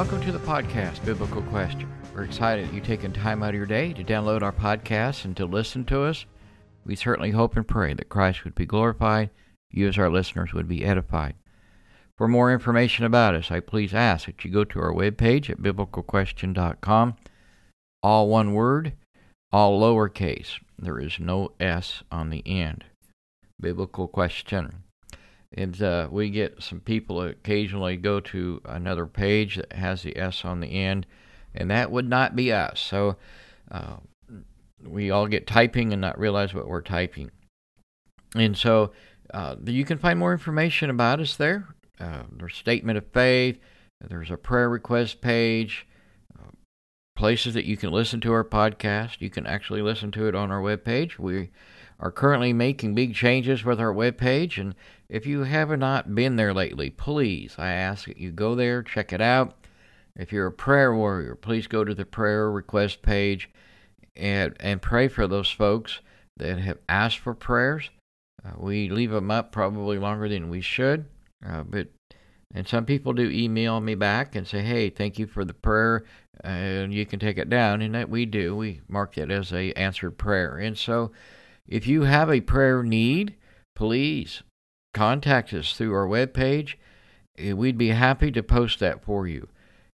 Welcome to the podcast, Biblical Question. We're excited that you've taken time out of your day to download our podcast and to listen to us. We certainly hope and pray that Christ would be glorified, you as our listeners would be edified. For more information about us, I please ask that you go to our webpage at biblicalquestion.com. All one word, all lowercase. There is no S on the end. Biblical Question. And uh, we get some people occasionally go to another page that has the S on the end, and that would not be us. So uh, we all get typing and not realize what we're typing. And so uh, you can find more information about us there. Uh, there's statement of faith. There's a prayer request page. Uh, places that you can listen to our podcast. You can actually listen to it on our webpage. We are currently making big changes with our webpage, and if you have not been there lately, please, I ask that you go there, check it out. If you're a prayer warrior, please go to the prayer request page and, and pray for those folks that have asked for prayers. Uh, we leave them up probably longer than we should, uh, but and some people do email me back and say, "Hey, thank you for the prayer, and you can take it down." And that we do. We mark that as a answered prayer. And so, if you have a prayer need, please contact us through our webpage. Eh, we'd be happy to post that for you.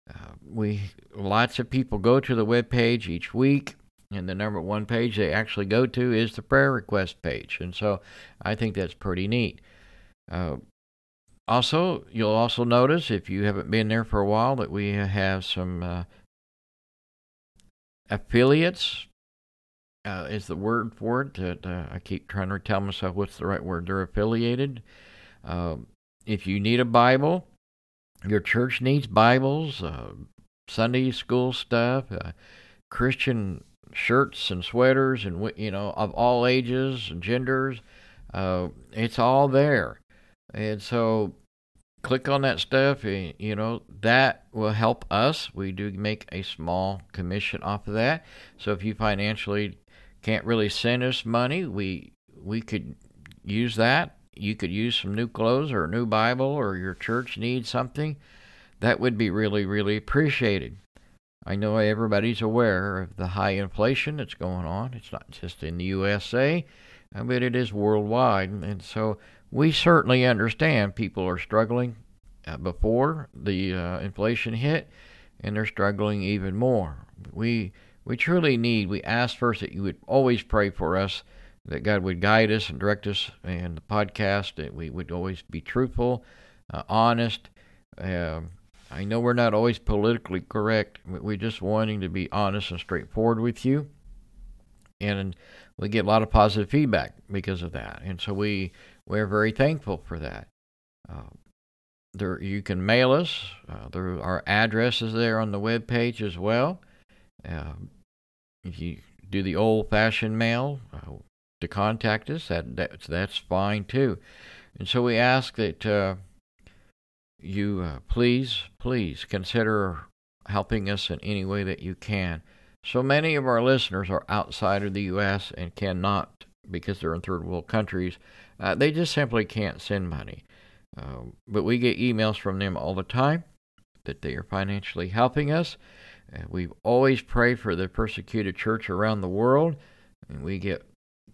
Uh, we lots of people go to the webpage each week, and the number one page they actually go to is the prayer request page, and so I think that's pretty neat. Uh, also, you'll also notice if you haven't been there for a while that we have some uh, affiliates uh, is the word for it. That uh, I keep trying to tell myself what's the right word. They're affiliated. Uh, if you need a Bible, your church needs Bibles, uh, Sunday school stuff, uh, Christian shirts and sweaters, and you know of all ages and genders. Uh, it's all there, and so click on that stuff. And, you know that will help us. We do make a small commission off of that. So if you financially can't really send us money, we we could use that. You could use some new clothes or a new Bible, or your church needs something. That would be really, really appreciated. I know everybody's aware of the high inflation that's going on. It's not just in the USA, uh, but it is worldwide. And so we certainly understand people are struggling uh, before the uh, inflation hit, and they're struggling even more. We we truly need, we ask first that you would always pray for us, that God would guide us and direct us in the podcast, that we would always be truthful, uh, honest. Uh, I know we're not always politically correct. We're just wanting to be honest and straightforward with you. And we get a lot of positive feedback because of that. And so we, we're very thankful for that. Uh, there, you can mail us. Uh, there, our address is there on the web page as well. Uh, if you do the old-fashioned mail uh, to contact us, that that's fine too. And so we ask that uh, you uh, please, please consider helping us in any way that you can. So many of our listeners are outside of the U.S. and cannot, because they're in third world countries, uh, they just simply can't send money. Uh, but we get emails from them all the time that they are financially helping us. We always pray for the persecuted church around the world, and we get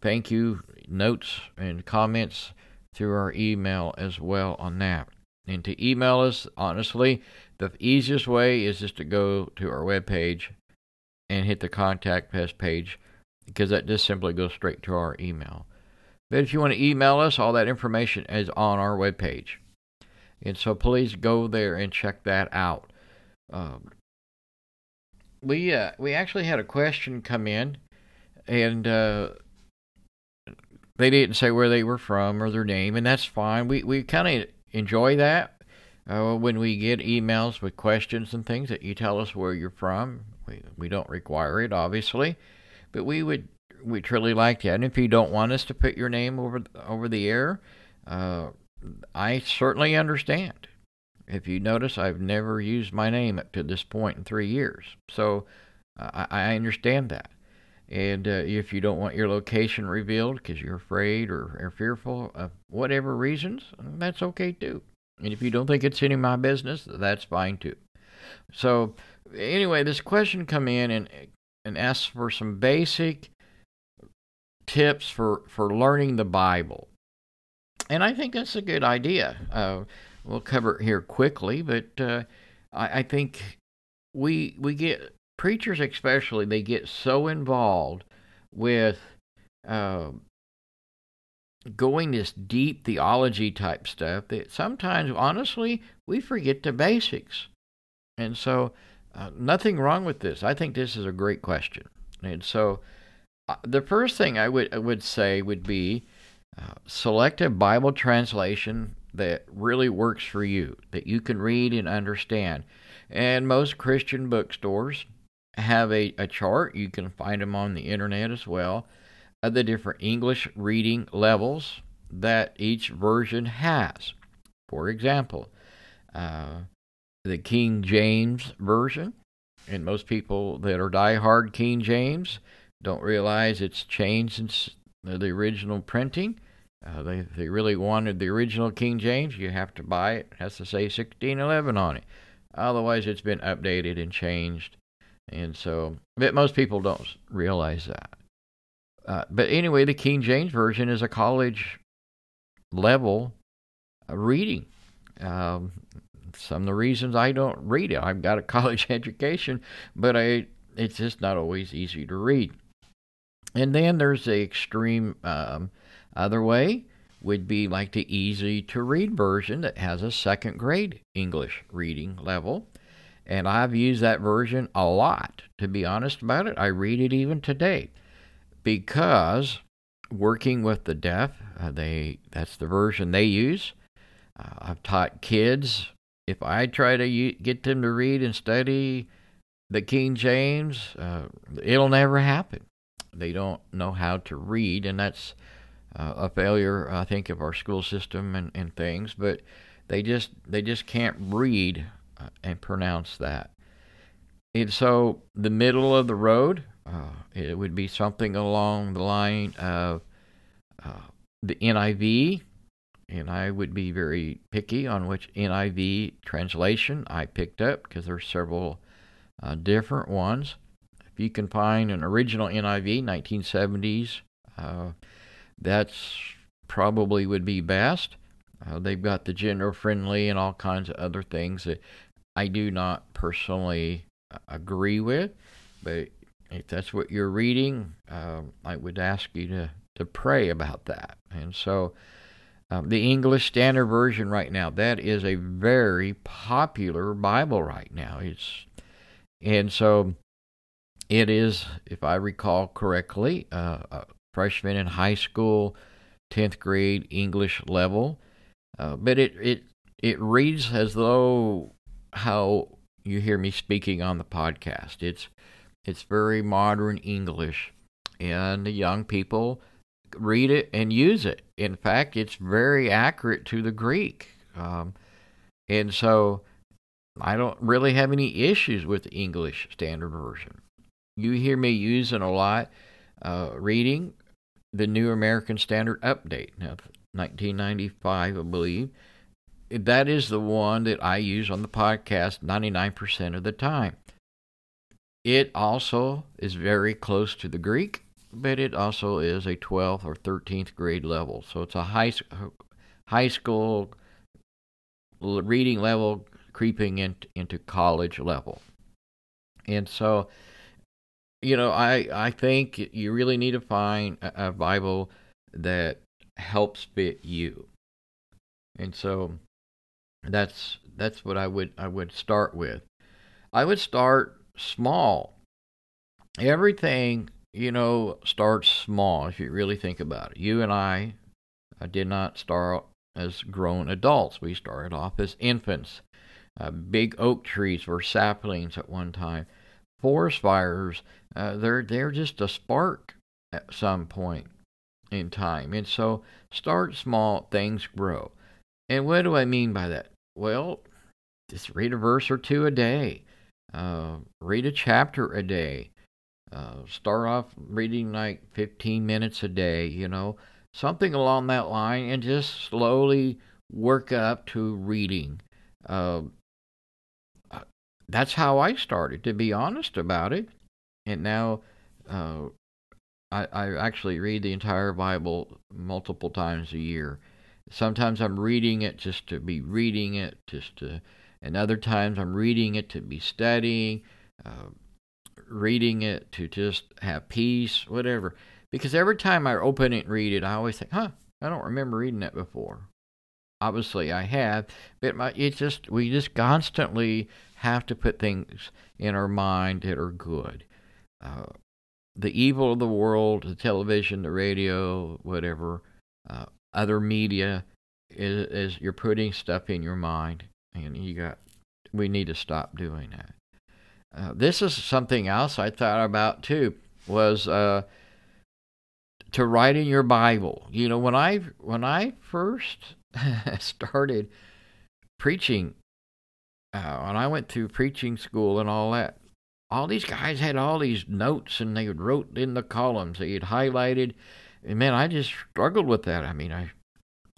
thank you notes and comments through our email as well on that. And to email us, honestly, the easiest way is just to go to our webpage and hit the contact us page because that just simply goes straight to our email. But if you want to email us, all that information is on our webpage. And so please go there and check that out. Um, we uh, we actually had a question come in, and uh, they didn't say where they were from or their name, and that's fine. We we kind of enjoy that uh, when we get emails with questions and things that you tell us where you're from. We we don't require it, obviously, but we would we truly like that. And if you don't want us to put your name over over the air, uh, I certainly understand. If you notice, I've never used my name up to this point in three years. So I, I understand that. And uh, if you don't want your location revealed because you're afraid or are fearful of whatever reasons, that's okay too. And if you don't think it's any of my business, that's fine too. So anyway, this question come in and and asks for some basic tips for for learning the Bible, and I think that's a good idea. Uh, we'll cover it here quickly, but uh, I, I think we we get preachers especially they get so involved with uh, going this deep theology type stuff that sometimes honestly we forget the basics. And so uh, nothing wrong with this. I think this is a great question. And so uh, the first thing i would I would say would be uh, select a bible translation that really works for you that you can read and understand and most christian bookstores have a, a chart. You can find them on the internet as well of the different English reading levels that each version has. For example, uh, the King James Version, and most people that are die-hard King James don't realize it's changed since the original printing. Uh, they, they really wanted the original King James. You have to buy it. It has to say 1611 on it. Otherwise, it's been updated and changed and so, but most people don't realize that. Uh, but anyway, the King James Version is a college level uh, reading. Um, some of the reasons I don't read it, I've got a college education, but I it's just not always easy to read. And then there's the extreme um, other way would be like the easy to read version that has a second grade English reading level. And I've used that version a lot, to be honest about it. I read it even today because working with the deaf, uh, they that's the version they use. Uh, I've taught kids if I try to u- get them to read and study the King James, uh, it'll never happen. They don't know how to read, and that's uh, a failure, I think, of our school system and, and things. But they just they just can't read uh, and pronounce that. And so the middle of the road, uh, it would be something along the line of uh, the NIV, and I would be very picky on which NIV translation I picked up because there's several uh, different ones. If you can find an original NIV, 1970s, uh, that's probably would be best. Uh, they've got the gender friendly and all kinds of other things that I do not personally uh, agree with, but if that's what you're reading, uh, I would ask you to, to pray about that. And so, um, the English Standard Version right now, that is a very popular Bible right now. It's and so it is, if I recall correctly, uh, a freshman in high school, tenth grade English level. Uh, but it it it reads as though how you hear me speaking on the podcast. It's it's very modern English, and the young people read it and use it. In fact, it's very accurate to the Greek, um, and so I don't really have any issues with the English Standard Version. You hear me using a lot, uh, reading the New American Standard Update, now 1995, I believe that is the one that I use on the podcast 99% of the time. It also is very close to the Greek, but it also is a 12th or 13th grade level. So it's a high, high school reading level creeping in, into college level. And so, you know, I, I think you really need to find a, a Bible that helps fit you. And so that's that's what I would I would start with. I would start small. Everything, you know, starts small if you really think about it. You and I, I did not start as grown adults. We started off as infants. Uh, big oak trees were saplings at one time. Forest fires, uh, they're they're just a spark at some point in time. And so start small, things grow. And what do I mean by that? Well, just read a verse or two a day. Uh, read a chapter a day. Uh, start off reading like 15 minutes a day, you know, something along that line, and just slowly work up to reading. Uh, that's how I started, to be honest about it. And now uh, I, I actually read the entire Bible multiple times a year. Sometimes I'm reading it just to be reading it, just to, and other times I'm reading it to be studying, uh, reading it to just have peace, whatever. Because every time I open it and read it, I always think, huh, I don't remember reading that before. Obviously, I have, but my, it just we just constantly have to put things in our mind that are good. Uh, the evil of the world, the television, the radio, whatever, uh, other media, is, is, you're putting stuff in your mind, and you got. We need to stop doing that. Uh, this is something else I thought about too. Was uh, to write in your Bible. You know, when I when I first started preaching, uh, when I went through preaching school and all that, all these guys had all these notes and they wrote in the columns. They had highlighted. And man, I just struggled with that. I mean, I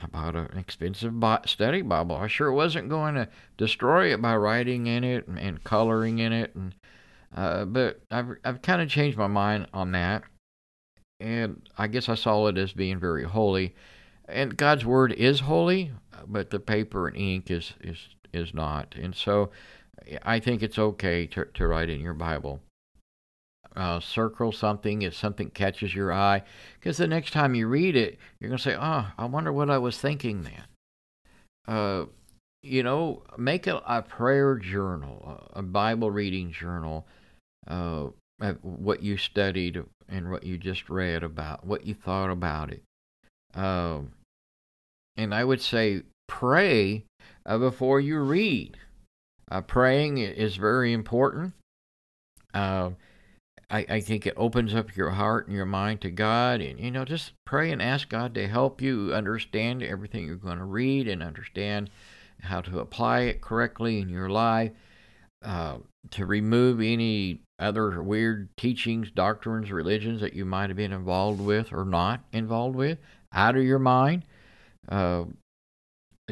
bought an expensive study Bible. I sure wasn't going to destroy it by writing in it and, and coloring in it. And uh, but I've I've kind of changed my mind on that, and I guess I saw it as being very holy. And God's word is holy, but the paper and ink is is is not. And so I think it's okay to, to write in your Bible. Uh, circle something if something catches your eye, because the next time you read it, you're going to say, "Oh, I wonder what I was thinking then." Uh, you know, make a, a prayer journal, a, Bible reading journal, uh, what you studied and what you just read about, what you thought about it. Um, and I would say pray uh, before you read. Uh, praying is very important. Uh, I, I think it opens up your heart and your mind to God. And, you know, just pray and ask God to help you understand everything you're going to read and understand how to apply it correctly in your life, uh, to remove any other weird teachings, doctrines, religions that you might have been involved with or not involved with out of your mind. Uh,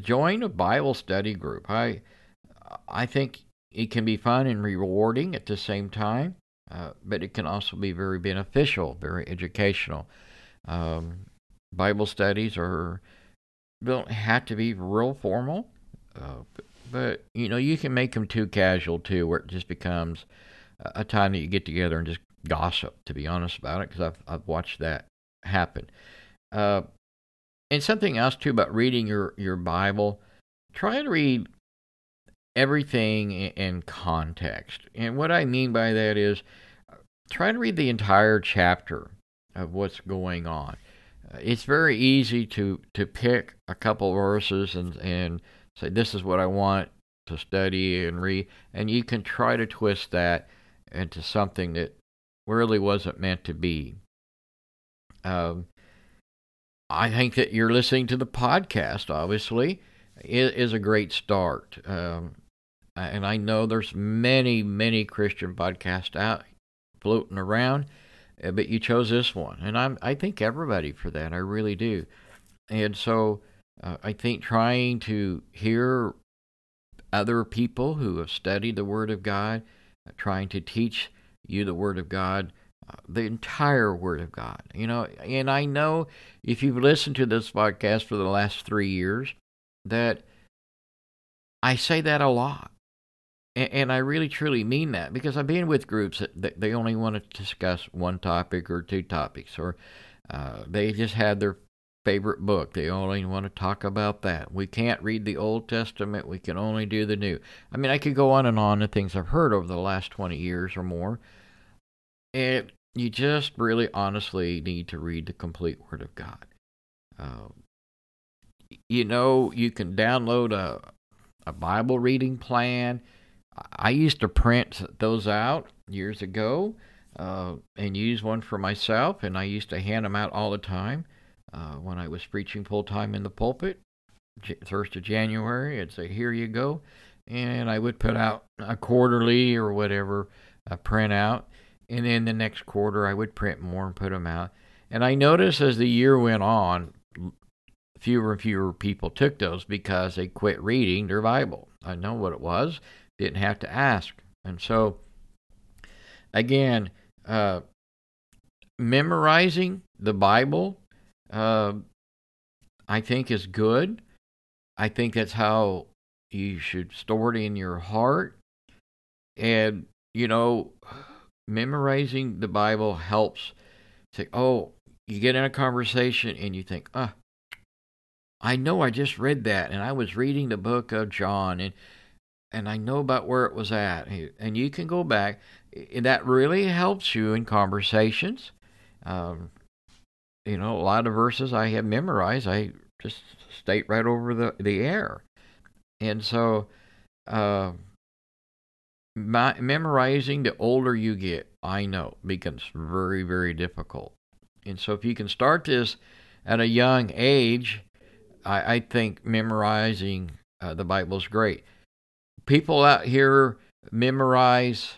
join a Bible study group. I I think it can be fun and rewarding at the same time, uh, but it can also be very beneficial, very educational. Um, Bible studies are don't have to be real formal, uh, but, you know you can make them too casual too, where it just becomes a time that you get together and just gossip. To be honest about it, because I've I've watched that happen. Uh, and something else too about reading your your Bible. Try to read everything in context. And what I mean by that is try to read the entire chapter of what's going on. Uh, it's very easy to, to pick a couple verses and, and say, this is what I want to study and read. And you can try to twist that into something that really wasn't meant to be. Um, I think that you're listening to the podcast, obviously, is, is a great start. Um, and I know there's many, many Christian podcasts out floating around, uh, but you chose this one, and I'm I think everybody for that. I really do, and so uh, I think trying to hear other people who have studied the Word of God, trying to teach you the Word of God. The entire Word of God, you know, and I know if you've listened to this podcast for the last three years, that I say that a lot and, and I really truly mean that because I've been with groups that they only want to discuss one topic or two topics, or uh, they just had their favorite book. They only want to talk about that. We can't read the Old Testament. We can only do the New. I mean, I could go on and on the things I've heard over the last 20 years or more. And you just really honestly need to read the complete Word of God. Uh, you know, you can download a, a Bible reading plan. I used to print those out years ago uh, and use one for myself, and I used to hand them out all the time uh, when I was preaching full time in the pulpit. First of January, I'd say, "Here you go," and I would put out a quarterly or whatever a print out, and then the next quarter I would print more and put them out. And I noticed as the year went on, fewer and fewer people took those because they quit reading their Bible. I know what it was didn't have to ask And so, again, uh, memorizing the Bible, uh, I think, is good. I think that's how you should store it in your heart. And, you know, memorizing the Bible helps say, oh, you get in a conversation and you think, ah, oh, I know I just read that and I was reading the book of John and and I know about where it was at. And you can go back. And that really helps you in conversations. Um, you know, a lot of verses I have memorized, I just state right over the, the air. And so, uh, my, memorizing the older you get, I know, becomes very, very difficult. And so, if you can start this at a young age, I, I think memorizing uh, the Bible is great. People out here memorize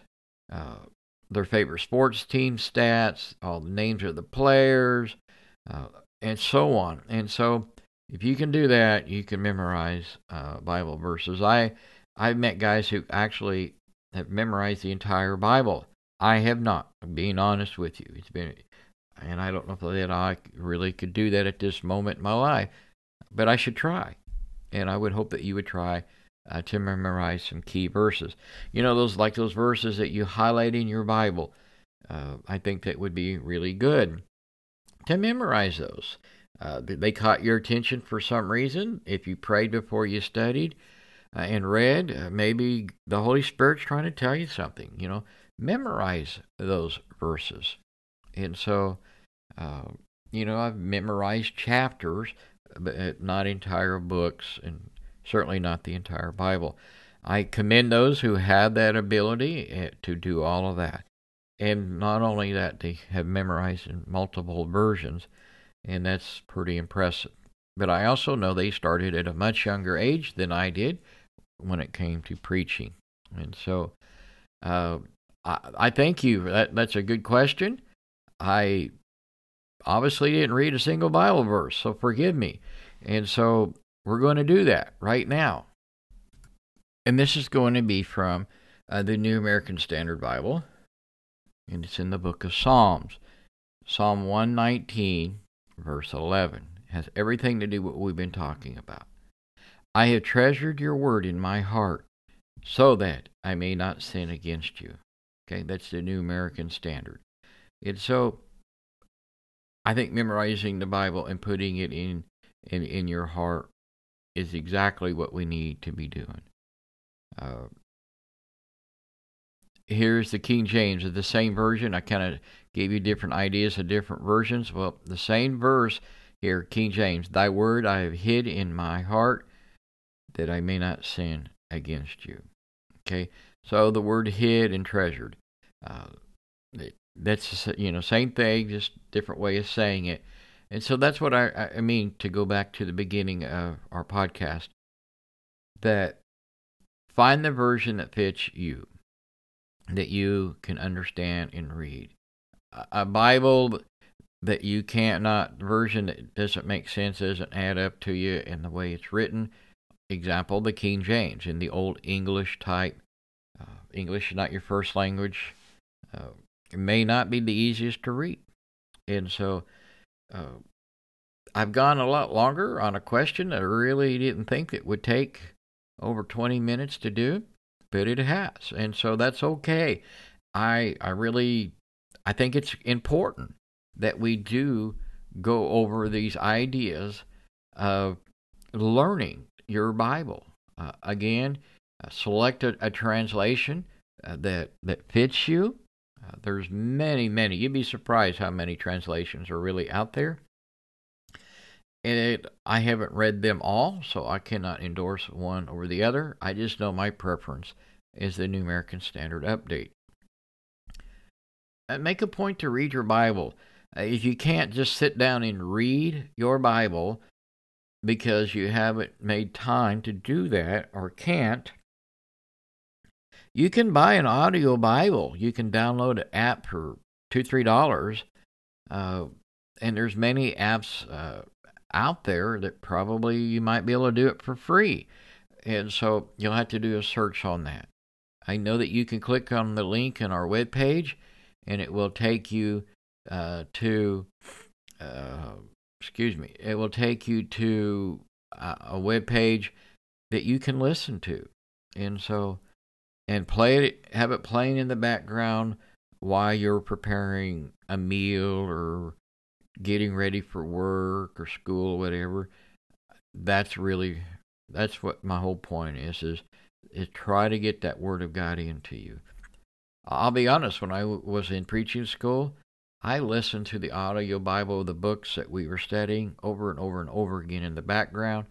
uh, their favorite sports team stats, all the names of the players, uh, and so on. And so, if you can do that, you can memorize uh, Bible verses. I I've met guys who actually have memorized the entire Bible. I have not. Being honest with you. It's been and I don't know if that I really could do that at this moment in my life, but I should try. And I would hope that you would try uh, to memorize some key verses. You know, those like those verses that you highlight in your Bible. Uh, I think that would be really good to memorize those. Uh, they caught your attention for some reason. If you prayed before you studied uh, and read, uh, maybe the Holy Spirit's trying to tell you something. You know, memorize those verses. And so uh, you know, I've memorized chapters, but uh, not entire books, and certainly not the entire Bible. I commend those who have that ability eh, to do all of that. And not only that, they have memorized in multiple versions, and that's pretty impressive. But I also know they started at a much younger age than I did when it came to preaching. And so uh, I, I thank you. That, that's a good question. I obviously didn't read a single Bible verse, so forgive me. And so we're going to do that right now. And this is going to be from uh, the New American Standard Bible, and it's in the book of Psalms. Psalm 119, verse 11, has everything to do with what we've been talking about. I have treasured your word in my heart so that I may not sin against you. Okay, that's the New American Standard. And so I think memorizing the Bible and putting it in, in, in your heart is exactly what we need to be doing. Uh, here's the King James of the same version. I kind of gave you different ideas of different versions. Well, the same verse here, King James, Thy word I have hid in my heart that I may not sin against you. Okay, so the word hid and treasured. Uh, that's you know same thing, just different way of saying it. And so that's what I, I mean to go back to the beginning of our podcast. That find the version that fits you, that you can understand and read. A Bible that you can't not version that doesn't make sense, doesn't add up to you in the way it's written. Example: the King James in the Old English type. Uh, English is not your first language. Uh, it may not be the easiest to read. And so uh, I've gone a lot longer on a question that I really didn't think it would take over 20 minutes to do, but it has. And so that's okay. I I really I think it's important that we do go over these ideas of learning your Bible. Uh, again, uh, select a, a translation uh, that that fits you uh, there's many, many. You'd be surprised how many translations are really out there. And it, I haven't read them all, so I cannot endorse one over the other. I just know my preference is the New American Standard Update. And uh, make a point to read your Bible. If you can't just sit down and read your Bible because you haven't made time to do that or can't, you can buy an audio Bible. You can download an app for two, three dollars. Uh, and there's many apps uh, out there that probably you might be able to do it for free. And so you'll have to do a search on that. I know that you can click on the link in our webpage and it will take you uh, to, uh, excuse me, it will take you to a, a web page that you can listen to. And so, and play it, have it playing in the background while you're preparing a meal or getting ready for work or school or whatever. That's really, that's what my whole point is, is, is try to get that word of God into you. I'll be honest, when I w- was in preaching school, I listened to the audio Bible, of the books that we were studying over and over and over again in the background,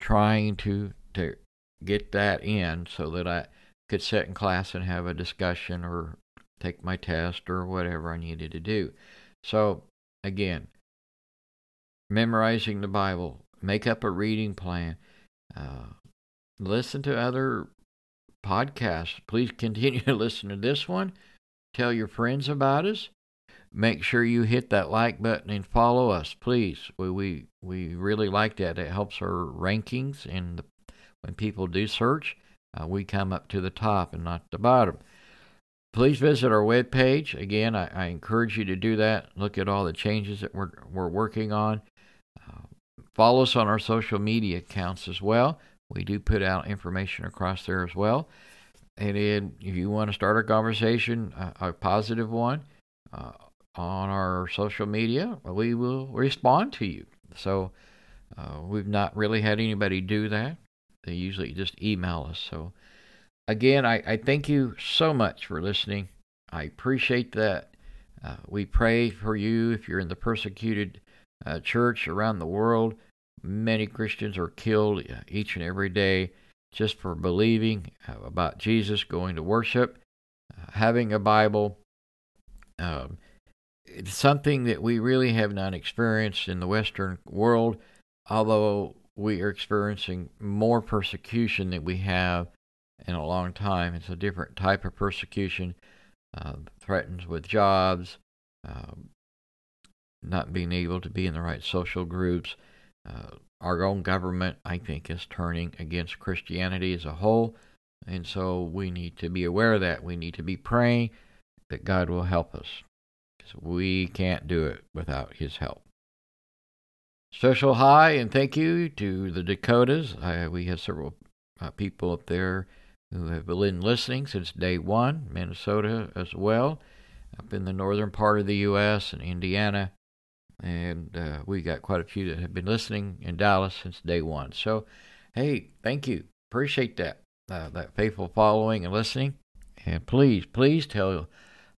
trying to to get that in so that I could sit in class and have a discussion or take my test or whatever I needed to do. So again, memorizing the Bible, make up a reading plan, uh, listen to other podcasts. Please continue to listen to this one. Tell your friends about us. Make sure you hit that like button and follow us, please. We we, we really like that. It helps our rankings, and when people do search, uh, we come up to the top and not the bottom. Please visit our webpage. Again, I, I, encourage you to do that. Look at all the changes that we're, we're working on. Uh, follow us on our social media accounts as well. We do put out information across there as well. And then if you want to start a conversation, uh, a positive one, uh, on our social media, we will respond to you. So uh, we've not really had anybody do that. They usually just email us. So again, I, I thank you so much for listening. I appreciate that. Uh, we pray for you if you're in the persecuted uh, church around the world. Many Christians are killed uh, each and every day just for believing uh, about Jesus, going to worship, uh, having a Bible. Um, it's something that we really have not experienced in the Western world, although we are experiencing more persecution than we have in a long time. It's a different type of persecution, uh, threatens with jobs, uh, not being able to be in the right social groups. Uh, our own government, I think, is turning against Christianity as a whole. And so we need to be aware of that. We need to be praying that God will help us. We can't do it without His help. Special hi and thank you to the Dakotas. We have several uh, people up there who have been listening since day one, Minnesota as well, up in the northern part of the U.S. and Indiana and uh, we got quite a few that have been listening in Dallas since day one. So, hey, thank you, appreciate that uh, that faithful following and listening, and please, please tell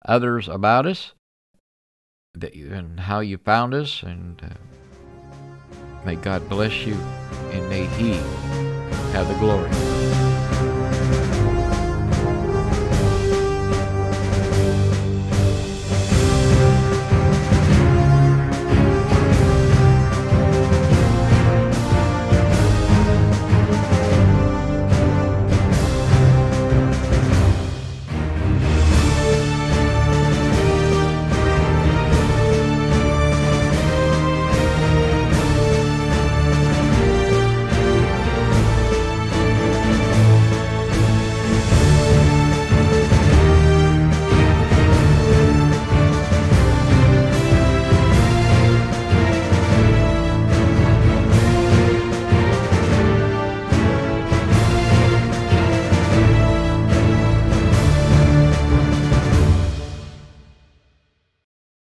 others about us that you, and how you found us, and uh, may God bless you, and may He have the glory.